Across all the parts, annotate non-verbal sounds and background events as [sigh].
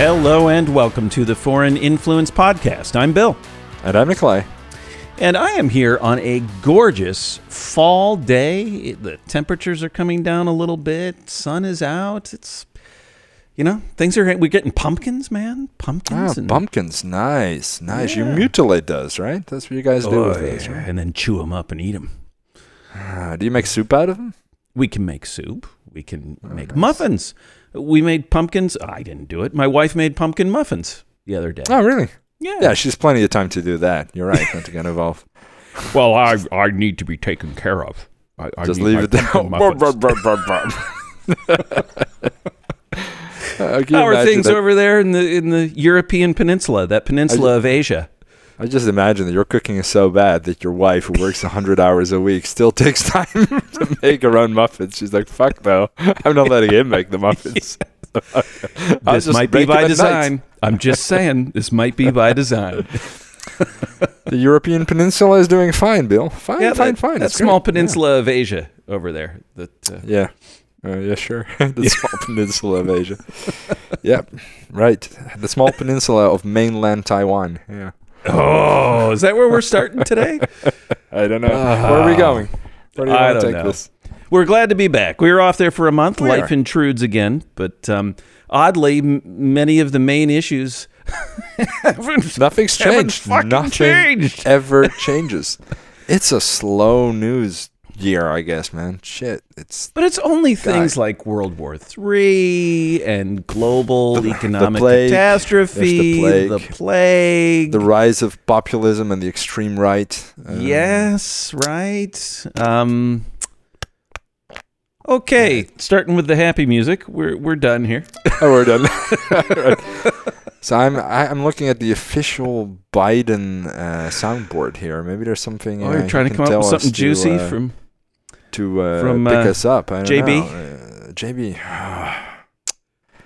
Hello and welcome to the Foreign Influence Podcast. I'm Bill. And I'm Nikolai. And I am here on a gorgeous fall day. The temperatures are coming down a little bit. Sun is out. It's, you know, things are, we're getting pumpkins, man. Pumpkins. Ah, pumpkins. Nice. Nice. Yeah. You mutilate those, right? That's what you guys do oh, with those, right? And then chew them up and eat them. Uh, do you make soup out of them? We can make soup. We can oh, make nice. muffins. We made pumpkins. I didn't do it. My wife made pumpkin muffins the other day. Oh, really? Yeah. Yeah, she's plenty of time to do that. You're right. [laughs] Not to get involved. well, I I need to be taken care of. I, I Just leave it there. [laughs] [laughs] Uh, How are things that? over there in the in the European peninsula, that peninsula of Asia? I just imagine that your cooking is so bad that your wife, who works 100 hours a week, still [laughs] takes time [laughs] to make her own muffins. She's like, fuck no. I'm not letting him make the muffins. [laughs] this might be by design. I'm just saying, this might be by design. the European peninsula is doing fine, Bill. Fine, yeah, fine, that, fine. That small great. peninsula yeah. of Asia over there. That uh, yeah. Uh, yeah, sure. the small peninsula of Asia. yep, right. The small peninsula of mainland Taiwan. Yeah. Oh, is that where we're starting today? [laughs] I don't know. Uh, where are we going? Where do you want to take know. this? We're glad to be back. We were off there for a month. We Life are. intrudes again, but um, oddly, m- many of the main issues. [laughs] Nothing's changed. Nothing changed. ever changes. It's a slow news year, I guess, man. Shit, it's. But it's only things like World War Three and global the, economic the plague, catastrophe, the plague, the plague, the rise of populism and the extreme right. Um, yes, right. Um, okay, starting with the happy music. We're we're done here. oh, [laughs] we're done. [laughs] So I'm I, am i am looking at the official Biden uh, soundboard here. Maybe there's something. Oh, you're uh, trying to come up with something juicy to, uh, from to uh, from pick uh, us up. I JB. Uh, JB. [sighs]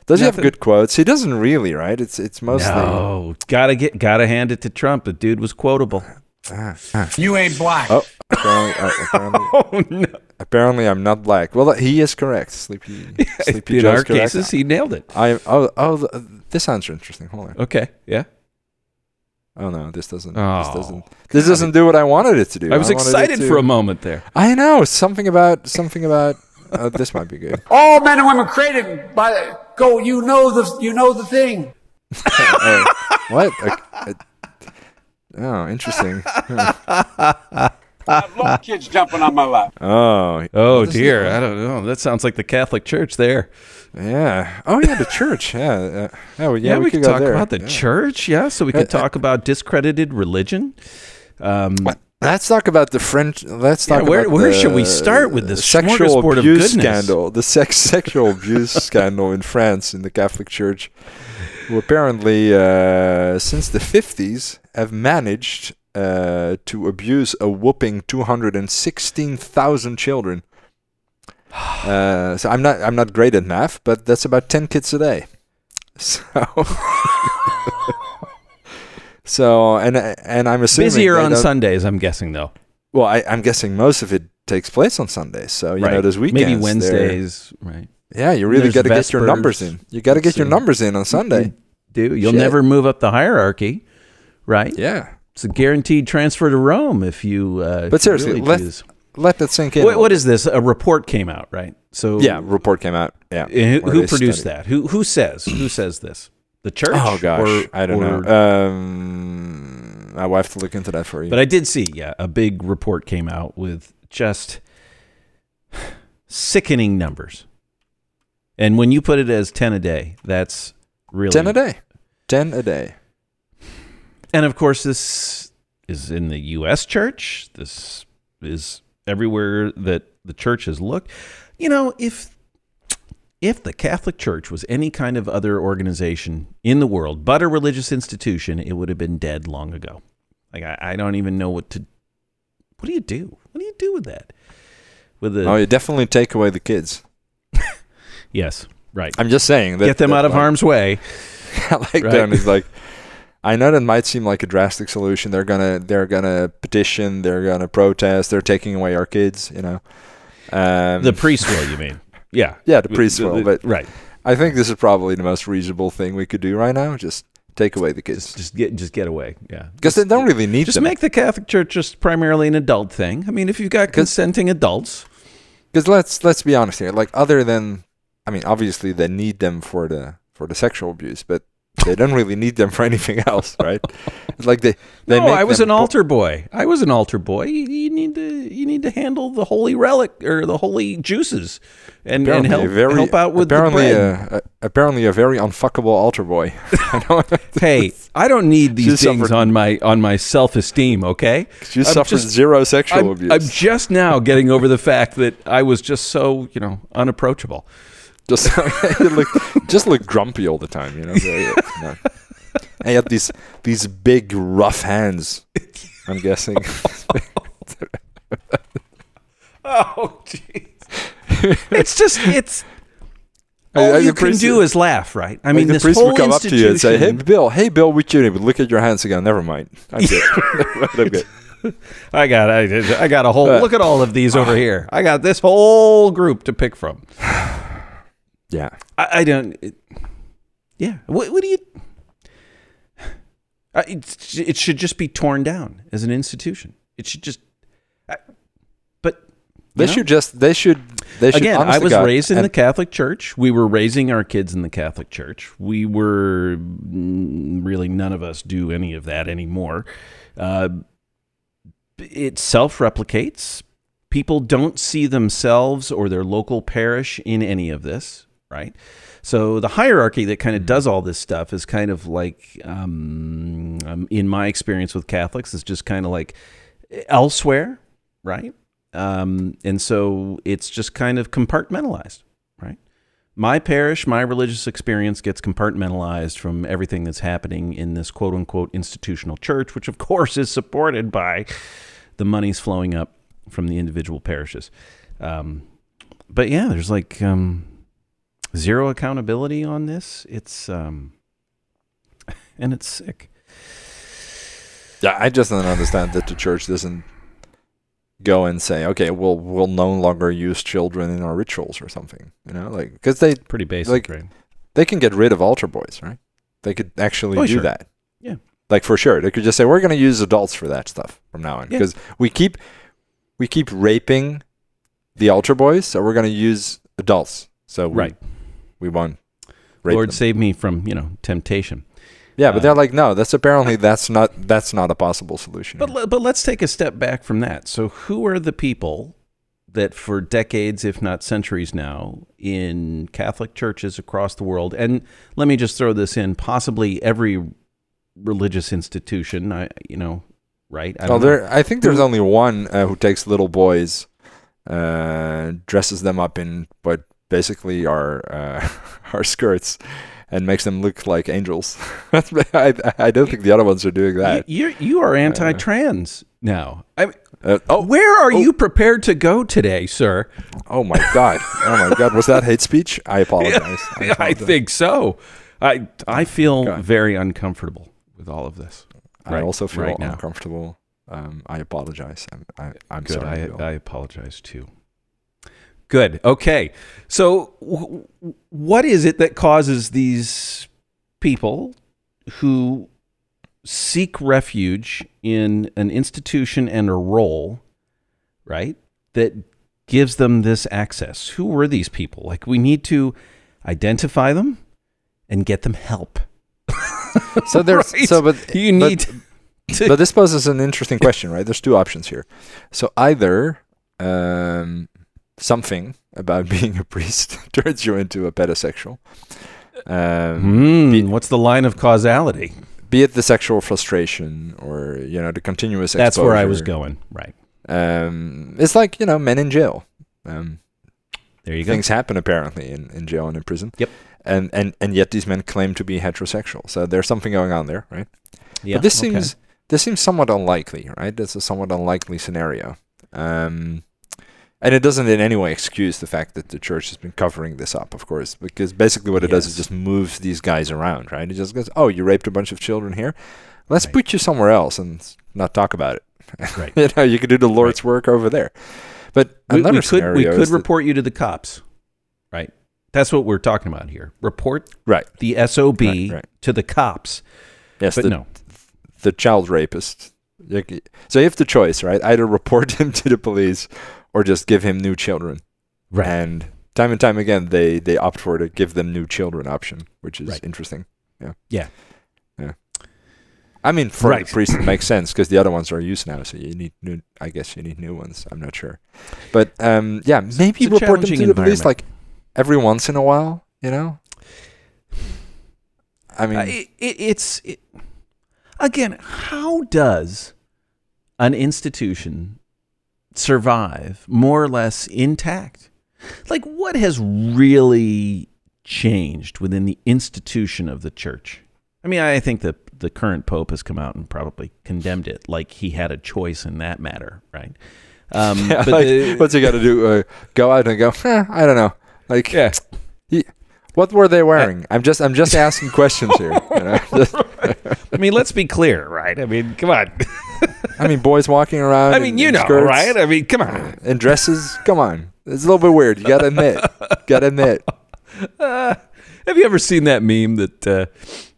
Does Nothing? he have good quotes? He doesn't really, right? It's it's mostly. No, gotta get gotta hand it to Trump. The dude was quotable. Ah, ah. You ain't black. Oh, apparently, uh, apparently, [laughs] oh no. Apparently, I'm not black. Well, he is correct. Sleepy. [laughs] Sleepy In our cases, he nailed it. I oh oh. This sounds interesting. Hold on. Okay. Yeah. Oh no, this doesn't. Oh, this doesn't. This doesn't do what I wanted it to do. I was I excited for a moment there. I know something about something about. Uh, this might be good. [laughs] All men and women created by the, go. You know the you know the thing. [laughs] uh, what? oh, interesting. [laughs] I love kids jumping on my lap. [laughs] Oh, oh dear! I don't know. That sounds like the Catholic Church there. Yeah. Oh yeah, the church. Yeah. Uh, oh yeah. yeah we, we could, talk there. about the yeah. church. Yeah. So we could uh, talk about discredited religion. Um, let's talk about the French. Let's talk yeah, where, about where should we start with this sexual abuse scandal? The sex [laughs] sexual abuse [laughs] scandal in France in the Catholic Church, who apparently uh, since the fifties have managed uh, to abuse a whooping two hundred and sixteen thousand children. [sighs] Uh, so I'm not I'm not great at math, but that's about ten kids a day. [laughs] So, [laughs] so and and I'm assuming busier on Sundays. I'm guessing though. Well, I, am guessing most of it takes place on Sundays. So you right. know, there's weekends, maybe Wednesdays, right? Yeah, you really got to get your numbers in. You got to get your numbers in on Sunday. You do you'll Shit. never move up the hierarchy, right? Yeah, it's a guaranteed transfer to Rome if you. Uh, but seriously, really let, let that sink in. What, what is this? A report came out, right? So yeah, report came out. Yeah, who, who produced studied. that? Who who says who says this? The church? Oh gosh, or, I don't or, know. Um, I will have to look into that for you. But I did see, yeah, a big report came out with just sickening numbers. And when you put it as ten a day, that's really ten a day. Ten a day. And of course, this is in the U.S. church. This is everywhere that the church has looked. You know, if if the Catholic Church was any kind of other organization in the world but a religious institution, it would have been dead long ago. Like I, I don't even know what to. What do you do? What do you do with that? With the oh, you definitely take away the kids. [laughs] yes, right. I'm just saying that get them that, out of like, harm's way. [laughs] like right? that is like I know that might seem like a drastic solution. They're gonna they're gonna petition. They're gonna protest. They're taking away our kids. You know, um, the priest will. You mean? [laughs] Yeah. Yeah, the priest will. But right. I think this is probably the most reasonable thing we could do right now. Just take away the kids. Just, just get just get away. Yeah. Because they don't really need Just them. make the Catholic Church just primarily an adult thing. I mean, if you've got consenting adults, Because let's let's be honest here. Like other than, I mean, obviously they need them for the for the sexual abuse, but they don't really need them for anything [laughs] else, right? It's like they they no, I was an po- altar boy. I was an altar boy. You, you need to you need to handle the holy relic or the holy juices, and, and help very, help out with the apparently. A, a, apparently a very unfuckable altar boy. [laughs] Hey, I don't need these things suffered- on my on my self esteem. Okay, you I'm suffered just- zero sexual I'm, abuse. I'm just now getting over the fact that I was just so you know unapproachable. Just [laughs] look just look grumpy all the time, you know. [laughs] Know. And you had these these big rough hands. I'm guessing. [laughs] Oh, jeez. it's just it's all I you can do is laugh, right? I Like mean, the this priest would come up to you and say, "Hey, Bill, hey, Bill, we tuned, but look at your hands again. Never mind. I'm good. I'm good. I got I, I got a whole Uh, look at all of these over here. I got this whole group to pick from. Yeah. I, I don't. It, yeah. What, what do you? [sighs] It, it should just be torn down as an institution. It should just. I- but They know? should just. They should. They should. Again, I was God, raised in the Catholic Church. We were raising our kids in the Catholic Church. We were mm, really none of us do any of that anymore. Uh, it self replicates. People don't see themselves or their local parish in any of this, right? So the hierarchy that kind of does all this stuff is kind of like, um, um, in my experience with Catholics, is just kind of like elsewhere, right? Um, and so it's just kind of compartmentalized, right? My parish, my religious experience gets compartmentalized from everything that's happening in this quote unquote institutional church, which of [laughs] course is supported by the monies flowing up from the individual parishes. Um, but yeah, there's like um, zero accountability on this. It's um, [laughs] and it's sick. Yeah, I just don't understand that the church doesn't go and say, okay, we'll we'll no longer use children in our rituals or something. You know, like because they Pretty basic, Like, right? they can get rid of altar boys, right? They could actually Oh, do sure. that. Yeah. Like for sure, they could just say we're going to use adults for that stuff from now on Yeah. because we keep we keep raping the altar boys, so we're going to use adults. So we, Right. We won't rape Lord them. save me from you know temptation. Yeah, but uh, they're like, no, that's apparently that's not that's not a possible solution. But le- but let's take a step back from that. So who are the people that for decades, if not centuries now, in Catholic churches across the world, and let me just throw this in, possibly every religious institution, I you know, right? I well, don't know. there, I think there's only one uh, who takes little boys, uh, dresses them up in what basically our uh, [laughs] are skirts, and makes them look like angels. [laughs] I, I don't think the other ones are doing that. You, you are anti-trans now. I mean, Uh, oh, where are you prepared to go today, sir? oh my god! Oh my god! Was that hate speech? I apologize. [laughs] I apologize. think so. I I feel God. very uncomfortable with all of this. I right- also feel right uncomfortable. Um, I apologize. I'm, I, I'm Good. sorry. I, I apologize too. Good. Okay. So, w- what is it that causes these people who seek refuge in an institution and a role, right, that gives them this access? Who were these people? Like, we need to identify them and get them help. [laughs] so there's [laughs] Right? so but You but- need to. but this poses an interesting question, right? There's two options here. So either um, something about [laughs] being a priest [laughs] turns you into a pedosexual, um, Hmm, be- what's the line of causality? be it the sexual frustration or you know the continuous. That's where I was going. Right. Um, it's like you know men in jail. Um, There you go. things happen apparently in, in jail and in prison. Yep. And, and and yet these men claim to be heterosexual. So there's something going on there, right? Yeah. but this okay. seems this seems somewhat unlikely, right? This is a somewhat unlikely scenario. Um, and it doesn't in any way excuse the fact that the church has been covering this up, of course, because basically what it does is just moves these guys around, right? It just goes, "Oh, you raped a bunch of children here. Let's Right. put you somewhere else and not talk about it." [laughs] Right. you know, you could do the Lord's work over there. But we, another we could we could report you to the cops, right? That's what we're talking about here. Report right the SOB Right, right. to the cops. yes But the, no. the child rapist so you have the choice right either report [laughs] him to the police or just give him new children Right. and time and time again they they opt for to give them new children option which is Right. interesting yeah Yeah. yeah i mean for Right. the priest it makes sense because the other ones are used now so you need new i guess you need new ones i'm not sure but um yeah maybe report them to the police like every once in a while you know i mean Uh, it, it, it's it, again, how does an institution survive more or less intact? Like, what has really changed within the institution of the church? I mean, I think that the current pope has come out and probably condemned it, like he had a choice in that matter, right? Um, [laughs] yeah, but like, the- what's he got to do? Uh, go out and go? Eh, I don't know. Like, yeah, what were they wearing? I'm just, I'm just asking questions here. you know? [laughs] I mean, let's be clear, right? I mean, come on. [laughs] I mean, boys walking around. I mean, in- you in know, skirts right? I mean, come on. In dresses. Come on, it's a little bit weird. You gotta admit. gotta admit. Uh, [laughs] have you ever seen that meme that uh,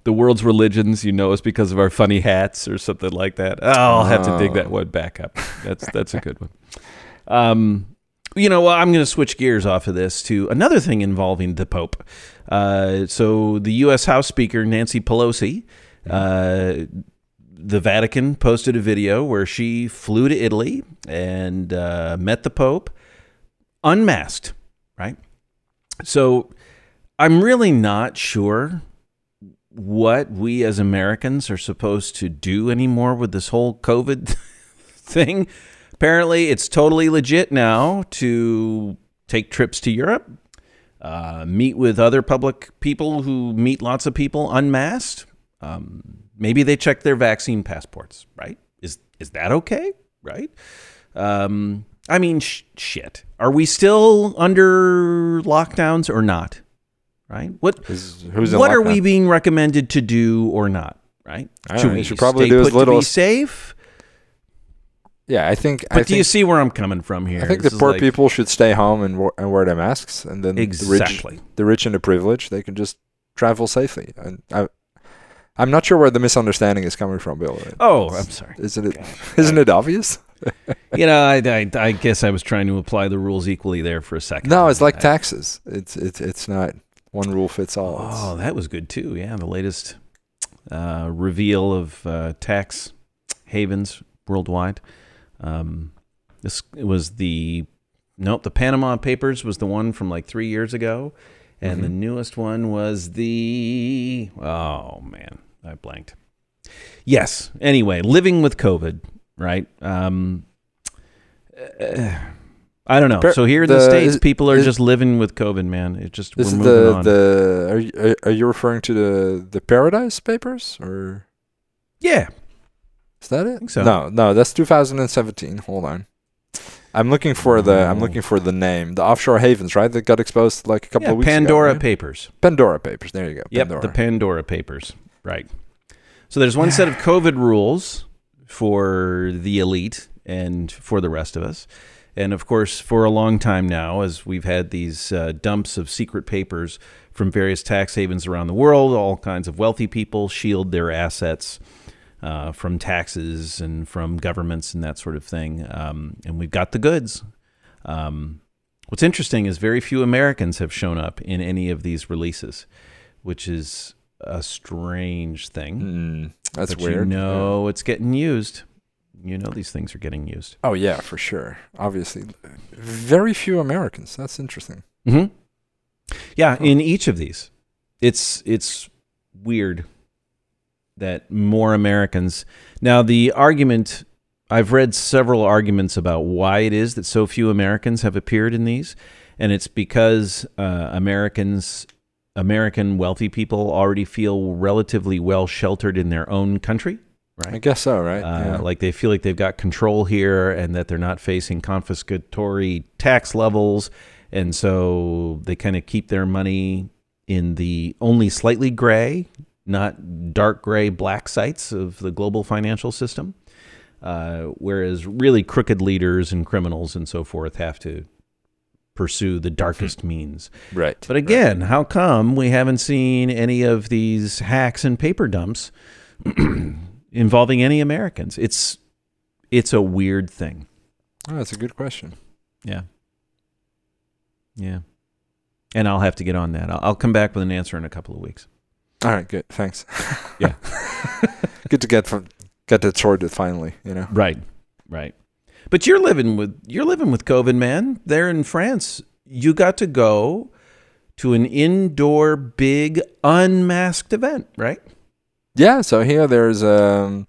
the world's religions you know us because of our funny hats or something like that? Oh, I'll have to dig that one back up. That's that's a good one. Um, you know, well, I'm going to switch gears off of this to another thing involving the Pope. Uh, so the U.S. House Speaker Nancy Pelosi. Uh, the Vatican posted a video where she flew to Italy and uh, met the Pope unmasked, right? So I'm really not sure what we as Americans are supposed to do anymore with this whole COVID [laughs] thing. Apparently, it's totally legit now to take trips to Europe, uh, meet with other public people who meet lots of people unmasked. Um, maybe they check their vaccine passports, right? Is is that okay? Right? Um, I mean, sh- shit. Are we still under lockdowns or not? Right? What Who's, who's what are we being recommended to do or not? Right? Know. we should probably do as little to be safe? Yeah, I think. But I do you see where I'm coming from here? I think This the poor like- people should stay home and, wo- and wear their masks, and then Exactly. the rich, the rich and the privileged, they can just travel safely. And I, I'm not sure where the misunderstanding is coming from, Bill. Oh, I'm sorry. Isn't it? Isn't it obvious? [laughs] You know, I, I, I guess I was trying to apply the rules equally there for a second. No, it's like I- taxes. It's it's it's not one rule fits all. It's- Oh, that was good too. Yeah, the latest uh, reveal of uh, tax havens worldwide. Um, this was the nope. The Panama Papers was the one from like three years ago, and the newest one was the oh man, I blanked. Yes. Anyway, living with COVID, right? Um, uh, I don't know. Per- so here in the, the- states, is- people are is- just living with COVID, man. It just is the on. the are you, are- you referring to the the Paradise Papers or yeah, is that it? so. No, no, that's 2017. Hold on. I'm looking for the I'm Oh. looking for the name. The offshore havens, right? That got exposed like a couple yeah, of weeks Pandora ago. right? Papers. Pandora Papers. There you go. Yep, Pandora. the Pandora Papers. Right. So there's one set of COVID rules for the elite and for the rest of us. And of course, for a long time now, as we've had these uh, dumps of secret papers from various tax havens around the world, all kinds of wealthy people shield their assets uh, from taxes and from governments and that sort of thing. Um, and we've got the goods. Um, what's interesting is very few Americans have shown up in any of these releases, which is a strange thing. Mm, that's but weird. You know it's getting used. You know these things are getting used. Oh yeah, for sure. Obviously, very few Americans. That's interesting. hmm Yeah, in each of these, it's it's weird that more Americans. Now the argument I've read several arguments about why it is that so few Americans have appeared in these, and it's because uh, Americans, American wealthy people, already feel relatively well sheltered in their own country. Right? I guess so, right? Uh, yeah. Like they feel like they've got control here and that they're not facing confiscatory tax levels. And so they kind of keep their money in the only slightly gray, not dark gray black sites of the global financial system. Uh, whereas really crooked leaders and criminals and so forth have to pursue the mm-hmm. darkest means. Right. But again, how come we haven't seen any of these hacks and paper dumps [clears throat] involving any Americans? It's it's a weird thing. Oh, that's a good question. Yeah. Yeah. And I'll have to get on that. I'll, I'll come back with an answer in a couple of weeks. All right, good. Thanks. Yeah. [laughs] good to get from get that sorted finally. You know. Right. Right. But you're living with you're living with COVID, man. There in France, you got to go to an indoor big unmasked event, right? Yeah. So here there's um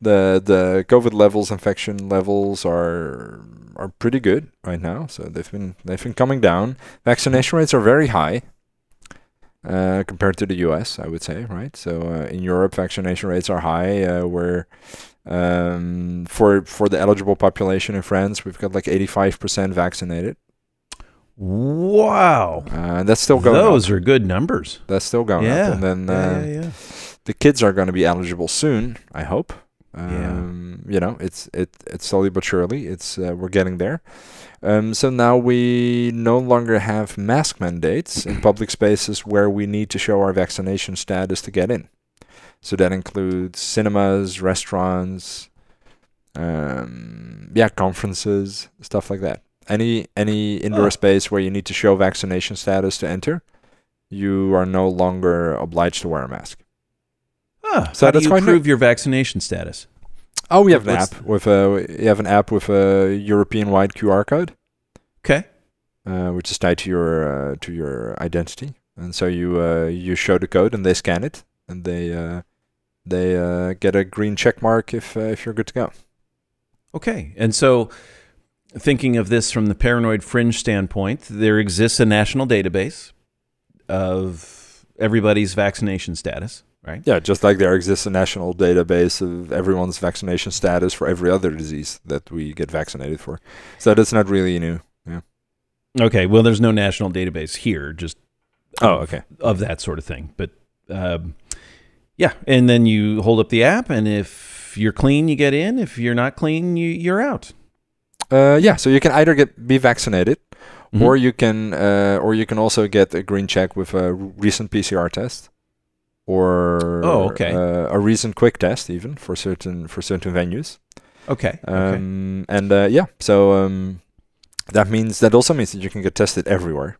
the the COVID levels, infection levels are are pretty good right now. So they've been they've been coming down. Vaccination rates are very high. Uh, compared to the US, I would say, right? So uh, in Europe, vaccination rates are high. Uh, where um, for for the eligible population in France, we've got like 85% vaccinated. Wow, uh, that's still going. Those up. are good numbers. That's still going yeah. up, and then uh, yeah, yeah. the kids are going to be eligible soon. I hope. Yeah. Um, You know, it's it it's slowly but surely. It's uh, we're getting there. Um, so now we no longer have mask mandates in public spaces where we need to show our vaccination status to get in. So that includes cinemas, restaurants, um, yeah, conferences, stuff like that. Any any indoor Oh. space where you need to show vaccination status to enter, you are no longer obliged to wear a mask. Ah, So how do that's you quite new. prove your vaccination status? Oh, we have an What's- app with a you have an app with a European-wide QR code, Okay. uh, which is tied to your uh, to your identity, and so you uh, you show the code and they scan it and they uh, they uh, get a green check mark if uh, if you're good to go. Okay. And so, thinking of this from the paranoid fringe standpoint, there exists a national database of everybody's vaccination status, right? Yeah, just like there exists a national database of everyone's vaccination status for every other disease that we get vaccinated for. So that's not really new. Yeah. Okay. Well, there's no national database here, just Oh, of- okay. of that sort of thing. But um, yeah, and then you hold up the app, and if you're clean, you get in. If you're not clean, you you're out. Uh, yeah, so you can either get be vaccinated, Mhm. or you can uh, or you can also get a green check with a recent PCR test, or Oh, okay. uh, a recent quick test even for certain for certain venues. okay. okay. Um, and uh, yeah, so um, that means that also means that you can get tested everywhere,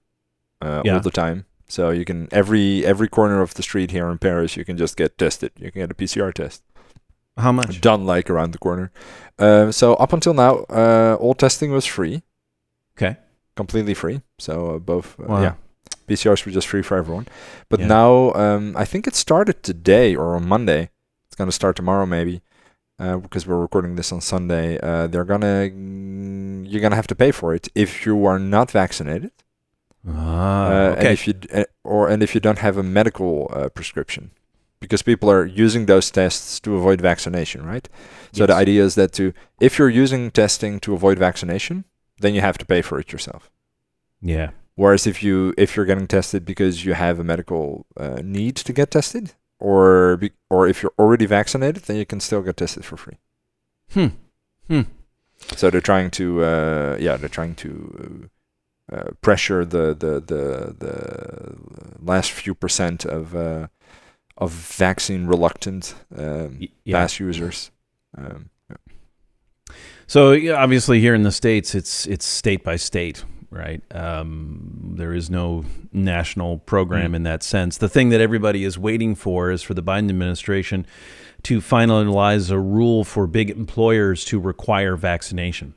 uh, Yeah. all the time. So you can every every corner of the street here in Paris, you can just get tested. You can get a PCR test How much? done like around the corner. Uh, so up until now, uh, all testing was free, Okay. completely free. So uh, both, uh, Wow. yeah, PCRs were just free for everyone. But Yeah. now, um, I think it started today or on Monday. It's gonna start tomorrow maybe, uh, because we're recording this on Sunday. Uh, they're gonna, mm, you're gonna have to pay for it if you are not vaccinated, Ah, uh, and if you d- uh, or and if you don't have a medical uh, prescription. Because people are using those tests to avoid vaccination, right? So the idea is that to if you're using testing to avoid vaccination, then you have to pay for it yourself. Yeah. Whereas if you if you're getting tested because you have a medical uh, need to get tested, or be, or if you're already vaccinated, then you can still get tested for free. Hmm. Hmm. So they're trying to uh, yeah they're trying to uh, pressure the, the the the last few percent of uh, of vaccine reluctant um, yeah. mass users. Um, So yeah, obviously here in the states, it's it's state by state, right? Um, there is no national program Mm. in that sense. The thing that everybody is waiting for is for the Biden administration to finalize a rule for big employers to require vaccination.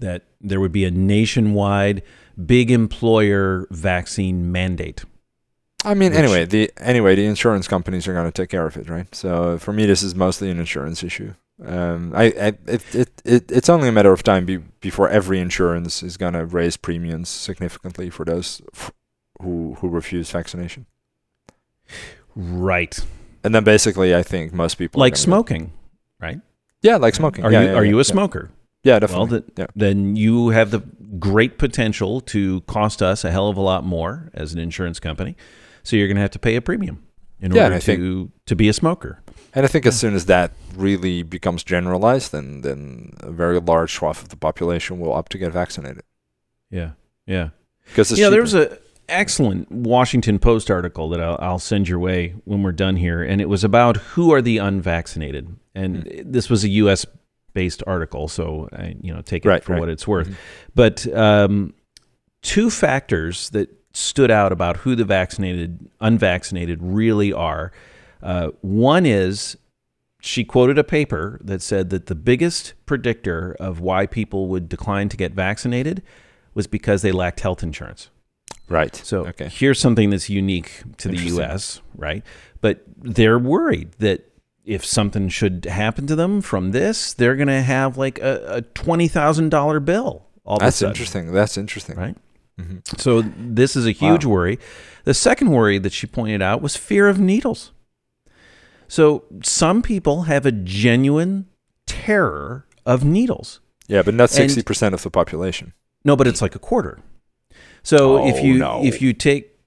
That there would be a nationwide big employer vaccine mandate. I mean, Which- anyway, the anyway the insurance companies are going to take care of it, right? So for me, this is mostly an insurance issue. Um, I, I it, it, it it's only a matter of time be, before every insurance is going to raise premiums significantly for those f- who who refuse vaccination. Right. And then basically, I think most people Like gonna go- smoking, right? Yeah, like smoking. Are Yeah, you yeah, are yeah, you a smoker? Yeah, Well, definitely. yeah. then you have the great potential to cost us a hell of a lot more as an insurance company. So you're going to have to pay a premium in Yeah, order I think- to to be a smoker. And I think as soon as that really becomes generalized, then then a very large swath of the population will opt to get vaccinated. Yeah, Yeah. because Yeah, there was a excellent Washington Post article that I'll, I'll send your way when we're done here, and it was about who are the unvaccinated, and hmm. this was a U.S. based article, so I, you know take it Right, for right. what it's worth. But um, two factors that stood out about who the vaccinated, unvaccinated really are. Uh, one is she quoted a paper that said that the biggest predictor of why people would decline to get vaccinated was because they lacked health insurance. right. So okay, here's something that's unique to the U.S., right? But they're worried that if something should happen to them from this, they're going to have like a, a twenty thousand dollar bill. All that's interesting. That's interesting. right? Mhm. So this is a huge worry. The second worry that she pointed out was fear of needles. So some people have a genuine terror of needles. Yeah, but not sixty percent of the population. No, but it's like a quarter. So if Oh, you no. if you take,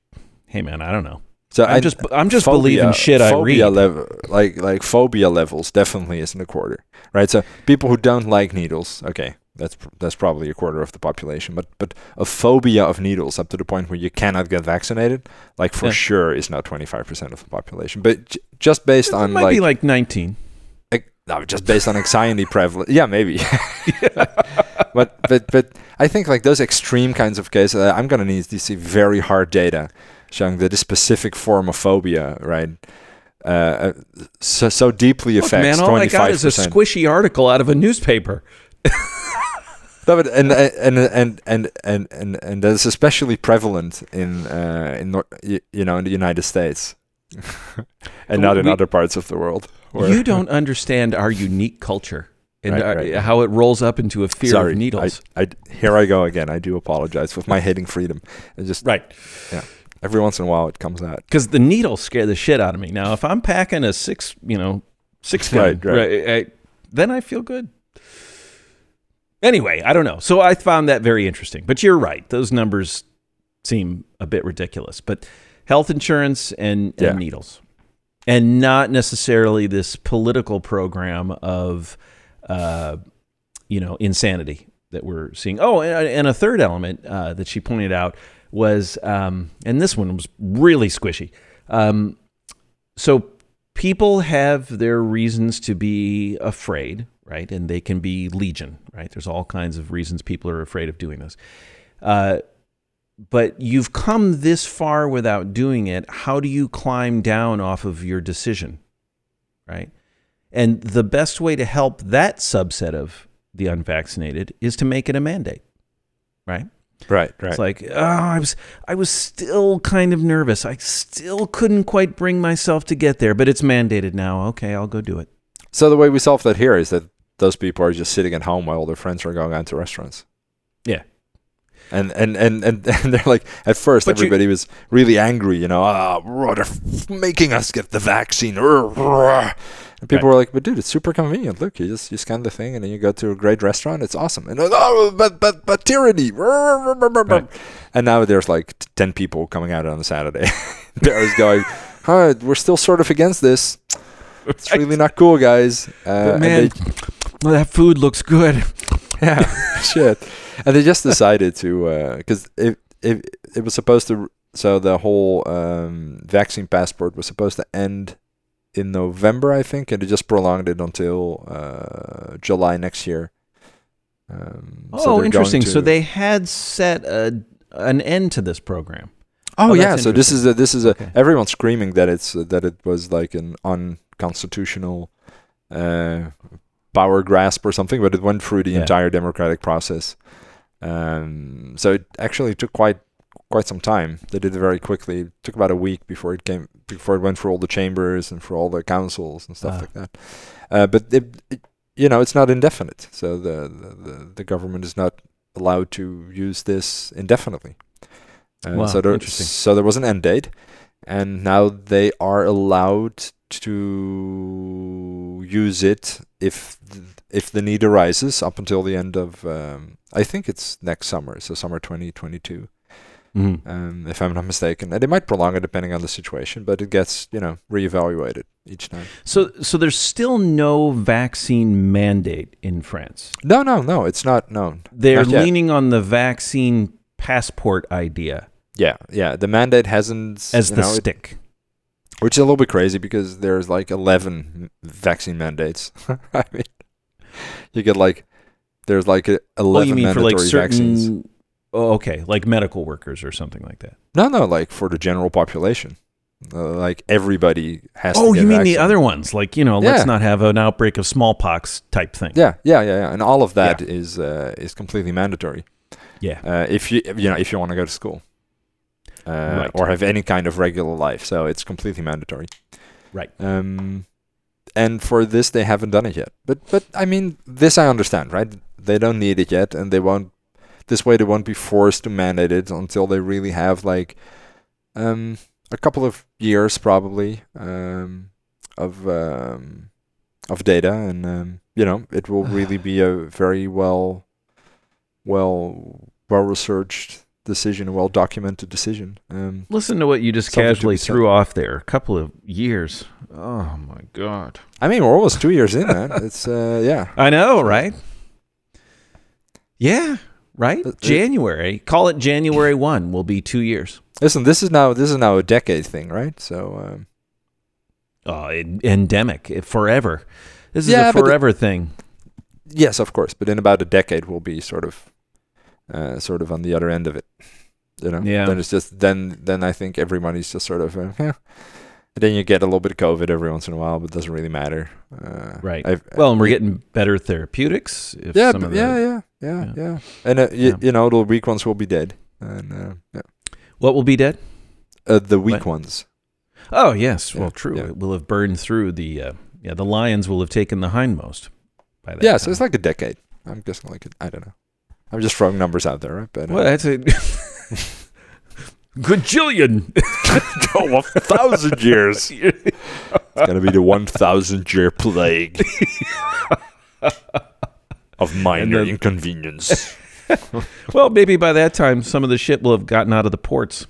hey man, I don't know. So I'm I- just I'm just phobia- believing shit I phobia read. level, like like phobia levels, definitely isn't a quarter, right? So people who don't like needles, okay, that's that's probably a quarter of the population. But but a phobia of needles up to the point where you cannot get vaccinated, like for Yeah. sure, is five percent of the population. But j- just based it on might like, be like 19. ex- no, just based on anxiety [laughs] prevalence, yeah, maybe. [laughs] but but but I think like those extreme kinds of cases, uh, I'm gonna need to see very hard data showing that a specific form of phobia, right, uh, uh, so so deeply Look, affects man, all I twenty got is a squishy article out of a newspaper. [laughs] No, but and and and and and and and that is especially prevalent in uh, in you know in the United States, [laughs] and not in We- other parts of the world. where- You don't [laughs] understand our unique culture and Right, our- right. how it rolls up into a fear Sorry, of needles. I, I here I go again. I do apologize with my hating freedom. Just right. Every once in a while it comes out. Because the needles scare the shit out of me. Now, if I'm packing a six, you know, six [laughs] gun, Right, right. I- then I feel good. Anyway, I don't know. So I found that very interesting. But you're right; those numbers seem a bit ridiculous. But health insurance and, Yeah. and needles, and not necessarily this political program of, uh, you know, insanity that we're seeing. Oh, and, and a third element uh, that she pointed out was, um, and this one was really squishy. Um, so people have their reasons to be afraid, right? And they can be legion, right? There's all kinds of reasons people are afraid of doing this. Uh, but you've come this far without doing it. How do you climb down off of your decision, right? And the best way to help that subset of the unvaccinated is to make it a mandate, right? Right, right. It's like, oh, I was, I was still kind of nervous. I still couldn't quite bring myself to get there, but it's mandated now. Okay, I'll go do it. so the way we solve that here is that those people are just sitting at home while their friends are going out to restaurants. Yeah. And and, and, and, [laughs] and they're like at first But you- everybody was really angry, you know, ah, they're making us get the vaccine. And people Right. were like, but dude, it's super convenient. Look, you just you scan the thing and then you go to a great restaurant. It's awesome. And oh, but but but tyranny. [laughs] Right. And now there's like ten people coming out on a Saturday. [laughs] There's going, huh, we're still sort of against this. It's really not cool, guys. Uh, But man, they- that food looks good. [laughs] yeah, shit. And they just decided to because it, it it was supposed to. So the whole um, vaccine passport was supposed to end in November, I think, and they just prolonged it until uh, July next year. Um, Oh, going interesting. So they had set a, an end to this program. Oh, Oh, yeah. So this is a, this is a Okay. everyone's screaming that it's uh, that it was like an unconstitutional uh, power grasp or something, but it went through the Yeah. entire democratic process. Um, so it actually took quite quite some time. They did it very quickly. It took about a week before it came before it went through all the chambers and for all the councils and stuff Ah. like that. Uh, but it, it, you know, it's not indefinite. So the, the, the, the government is not allowed to use this indefinitely. Uh, Wow, so there, so there was an end date, and now they are allowed to use it if th- if the need arises up until the end of um, I think it's next summer, so summer 2022, Mhm. um, if I'm not mistaken. And they might prolong it depending on the situation, but it gets you know reevaluated each time. So, so there's still no vaccine mandate in France. No, no, no, it's not known. They're Not leaning on the vaccine passport idea Yeah, yeah. The mandate hasn't as the know, it- stick. which is a little bit crazy because there's like 11 vaccine mandates. [laughs] I mean, you get like there's like 11 Oh, you mean for mandatory like certain? vaccines. Oh, okay, like medical workers or something like that. No, no, like for the general population. Uh, like everybody has to Oh, you mean the other ones? Like you know, Yeah. let's not have an outbreak of smallpox type thing. Yeah, yeah, yeah, yeah. And all of that is uh, is completely mandatory. Yeah. Uh, if you you know if you want to go to school. Uh, Right. or have any kind of regular life, so it's completely mandatory. Right. Um, and for this, they haven't done it yet. But but I mean, this I understand, right? They don't need it yet, and they won't. This way, they won't be forced to mandate it until they really have like um, a couple of years, probably, um, of um, of data, and um, you know, it will [sighs] really be a very well, well, well researched decision, a well documented decision. Um, Listen to what you just casually threw off there. A couple of years. Oh my god. I mean, we're almost two years in, man. It's uh, yeah. [laughs] I know, right? Yeah, right. January. Call it January one. Will be two years. Listen, this is now this is now a decade thing, right? So um, Oh, en- endemic forever. This is Yeah, a but the- forever thing. yes, of course, but in about a decade, we'll be sort of, uh, sort of on the other end of it. You know, Yeah. Then it's just then then I think everybody's just sort of uh, yeah. And then you get a little bit of COVID every once in a while, but it doesn't really matter. Uh, Right. I've- Well, and we're getting better therapeutics. If yeah, some of the, yeah, yeah, yeah, yeah. yeah, And uh, y- Yeah. you know, the weak ones will be dead, and uh, yeah, What will be dead? uh, the weak What? ones. Oh yes. Yeah, Well, true. yeah. It will have burned through the. Uh, yeah, the lions will have taken the hindmost. By that Yeah, so it's like a decade. I'm guessing like I don't know. I'm just throwing numbers out there, right? But uh, Well, that's a [laughs] gajillion. [laughs] oh, a thousand years. [laughs] It's gonna be the one thousand year plague of minor then- inconvenience. [laughs] well, maybe by that time, some of the shit will have gotten out of the ports.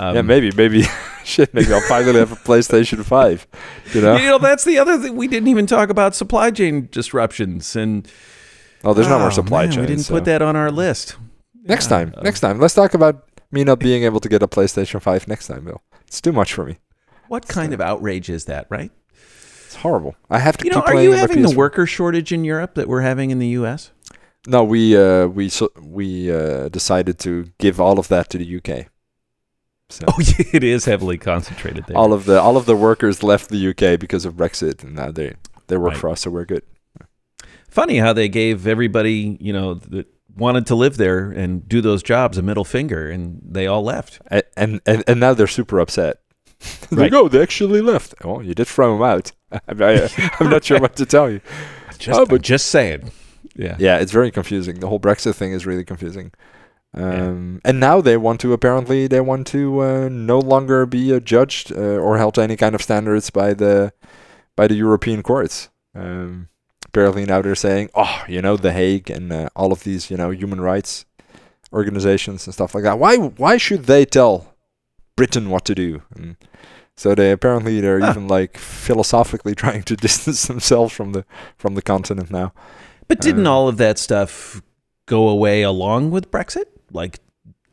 Um, yeah, maybe, maybe, [laughs] shit, maybe I'll finally have a PlayStation Five. You know? You know, that's the other thing. We didn't even talk about supply chain disruptions. And Oh, there's no Oh, more supply man, chain. We didn't so- put that on our list. next Yeah, time. um, next time, let's talk about me not being able to get a PlayStation Five next time, Bill. It's too much for me. What kind of outrage is that, right? It's horrible. I have to You know, keep are playing you having the PS4. worker shortage in Europe that we're having in the U.S.? No, we uh, we so, we uh, decided to give all of that to the UK. So [laughs] Oh, yeah, it is heavily concentrated there. all of the all of the workers left the UK because of Brexit, and now they they work Right. for us, so we're good. Funny how they gave everybody, you know, that wanted to live there and do those jobs a middle finger, and they all left. And and, and now they're super upset. [laughs] Right. Like, oh, they actually left. Oh, you did throw them out. [laughs] I, am not sure what to tell you. [laughs] Just, Oh, but- just saying. Yeah. Yeah, it's very confusing. The whole Brexit thing is really confusing. Yeah. Um, And now they want to apparently they want to uh, no longer be uh, judged uh, or held to any kind of standards by the by the European courts. Um, apparently now they're saying, oh, you know, The Hague and uh, all of these, you know, human rights organizations and stuff like that. Why why should they tell Britain what to do? And so they apparently they're Huh. even like philosophically [laughs] trying to distance themselves from the from the continent now. But didn't Uh, all of that stuff go away along with Brexit? Like,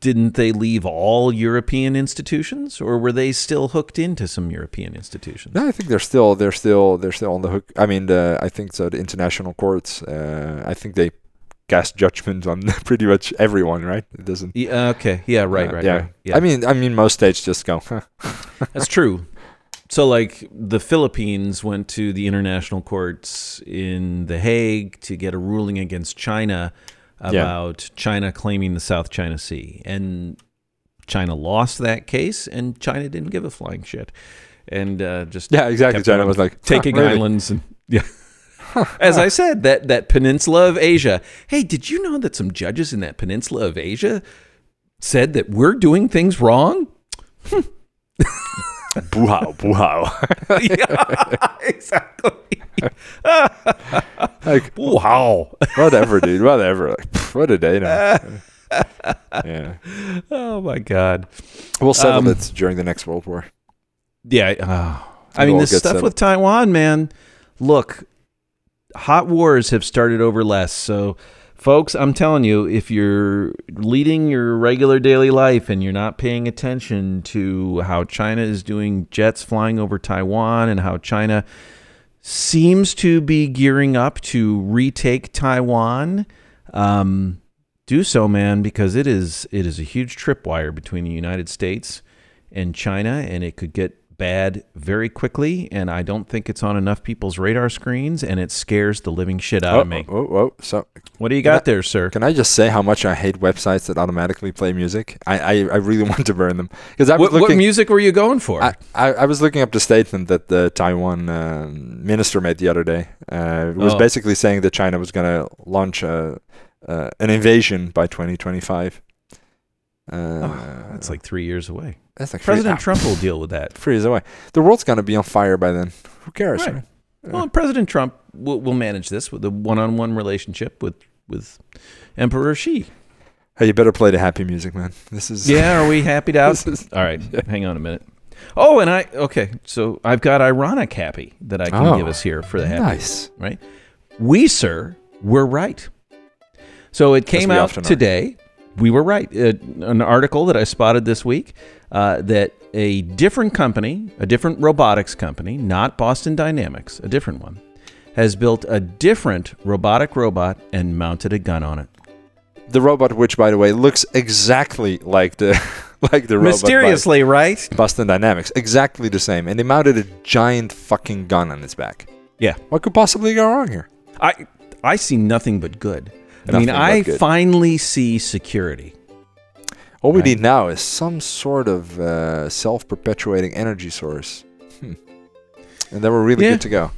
didn't they leave all European institutions, or were they still hooked into some European institutions? No, I think they're still they're still they're still on the hook. I mean, the I think so. The international courts. Uh, I think they cast judgment on [laughs] pretty much everyone, right? It doesn't. Yeah, okay. Yeah. Right. uh, Right. yeah. Right. Yeah. I mean, I mean, most states just go. Huh. [laughs] That's true. So, like, the Philippines went to the international courts in The Hague to get a ruling against China Yeah. about China claiming the South China Sea. And China lost that case, and China didn't give a flying shit. And uh, just Yeah, exactly. China was like huh, taking [laughs] really? islands and yeah. [laughs] As I said, that that peninsula of Asia. Hey, did you know that some judges in that peninsula of Asia said that we're doing things wrong? [laughs] Boo-how, boo-how. [laughs] yeah, exactly. like Wow. whatever, dude. Whatever. Like, what did they know? yeah, Oh my God. we'll settle Um, it during the next World War. Yeah. oh. I mean, this stuff settled. with Taiwan, man. Look, hot wars have started over less. So folks, I'm telling you, if you're leading your regular daily life and you're not paying attention to how China is doing jets flying over Taiwan and how China seems to be gearing up to retake Taiwan, um, do so, man, because it is it is a huge tripwire between the United States and China, and it could get bad very quickly, and I don't think it's on enough people's radar screens, and it scares the living shit out oh, of me. Oh, oh, oh, so what do you got I, there, sir? Can I just say how much I hate websites that automatically play music? I, I, I really [laughs] want to burn them because I was what, looking. What music were you going for? I, I, I was looking up the statement that the Taiwan uh, minister made the other day. Uh, it was oh. basically saying that China was going to launch a, uh, an invasion by 2025. Uh, oh, that's like three years away. That's like President Trump will deal with that. Three years away. The world's gonna be on fire by then. Who cares? Right. Well, President Trump will, will manage this with a one-on-one relationship with with Emperor Xi. Hey, you better play the happy music, man. This is yeah. Are we happy to [laughs] out? All right, yeah. [laughs] hang on a minute. Oh, and I okay. So I've got ironic happy that I can oh, give us here for the happy. Nice, right? We, sir, were right. So it came out today. We were right. Uh, an article that I spotted this week uh, that a different company, a different robotics company, not Boston Dynamics, a different one, has built a different robotic robot and mounted a gun on it. The robot, which by the way looks exactly like the [laughs] like the robot mysteriously right Boston Dynamics, exactly the same, and they mounted a giant fucking gun on its back. Yeah, what could possibly go wrong here? I I see nothing but good. I mean, I finally see security. All we right. need now is some sort of uh, self-perpetuating energy source, hmm. and then we're really yeah. good to go.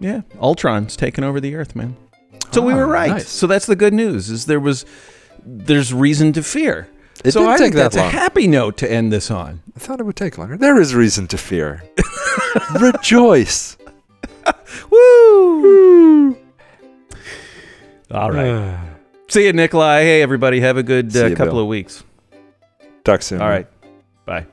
Yeah, Ultron's taking over the Earth, man. So oh, we were ah, right. Nice. So that's the good news. Is there was there's reason to fear. It so didn't I take think that that's long. a happy note to end this on. I thought it would take longer. There is reason to fear. [laughs] Rejoice. Woo! Woo! All right. [sighs] See you, Nikolai. Hey, everybody. Have a good uh, couple Bill. of weeks. Talk soon. All right. Bye.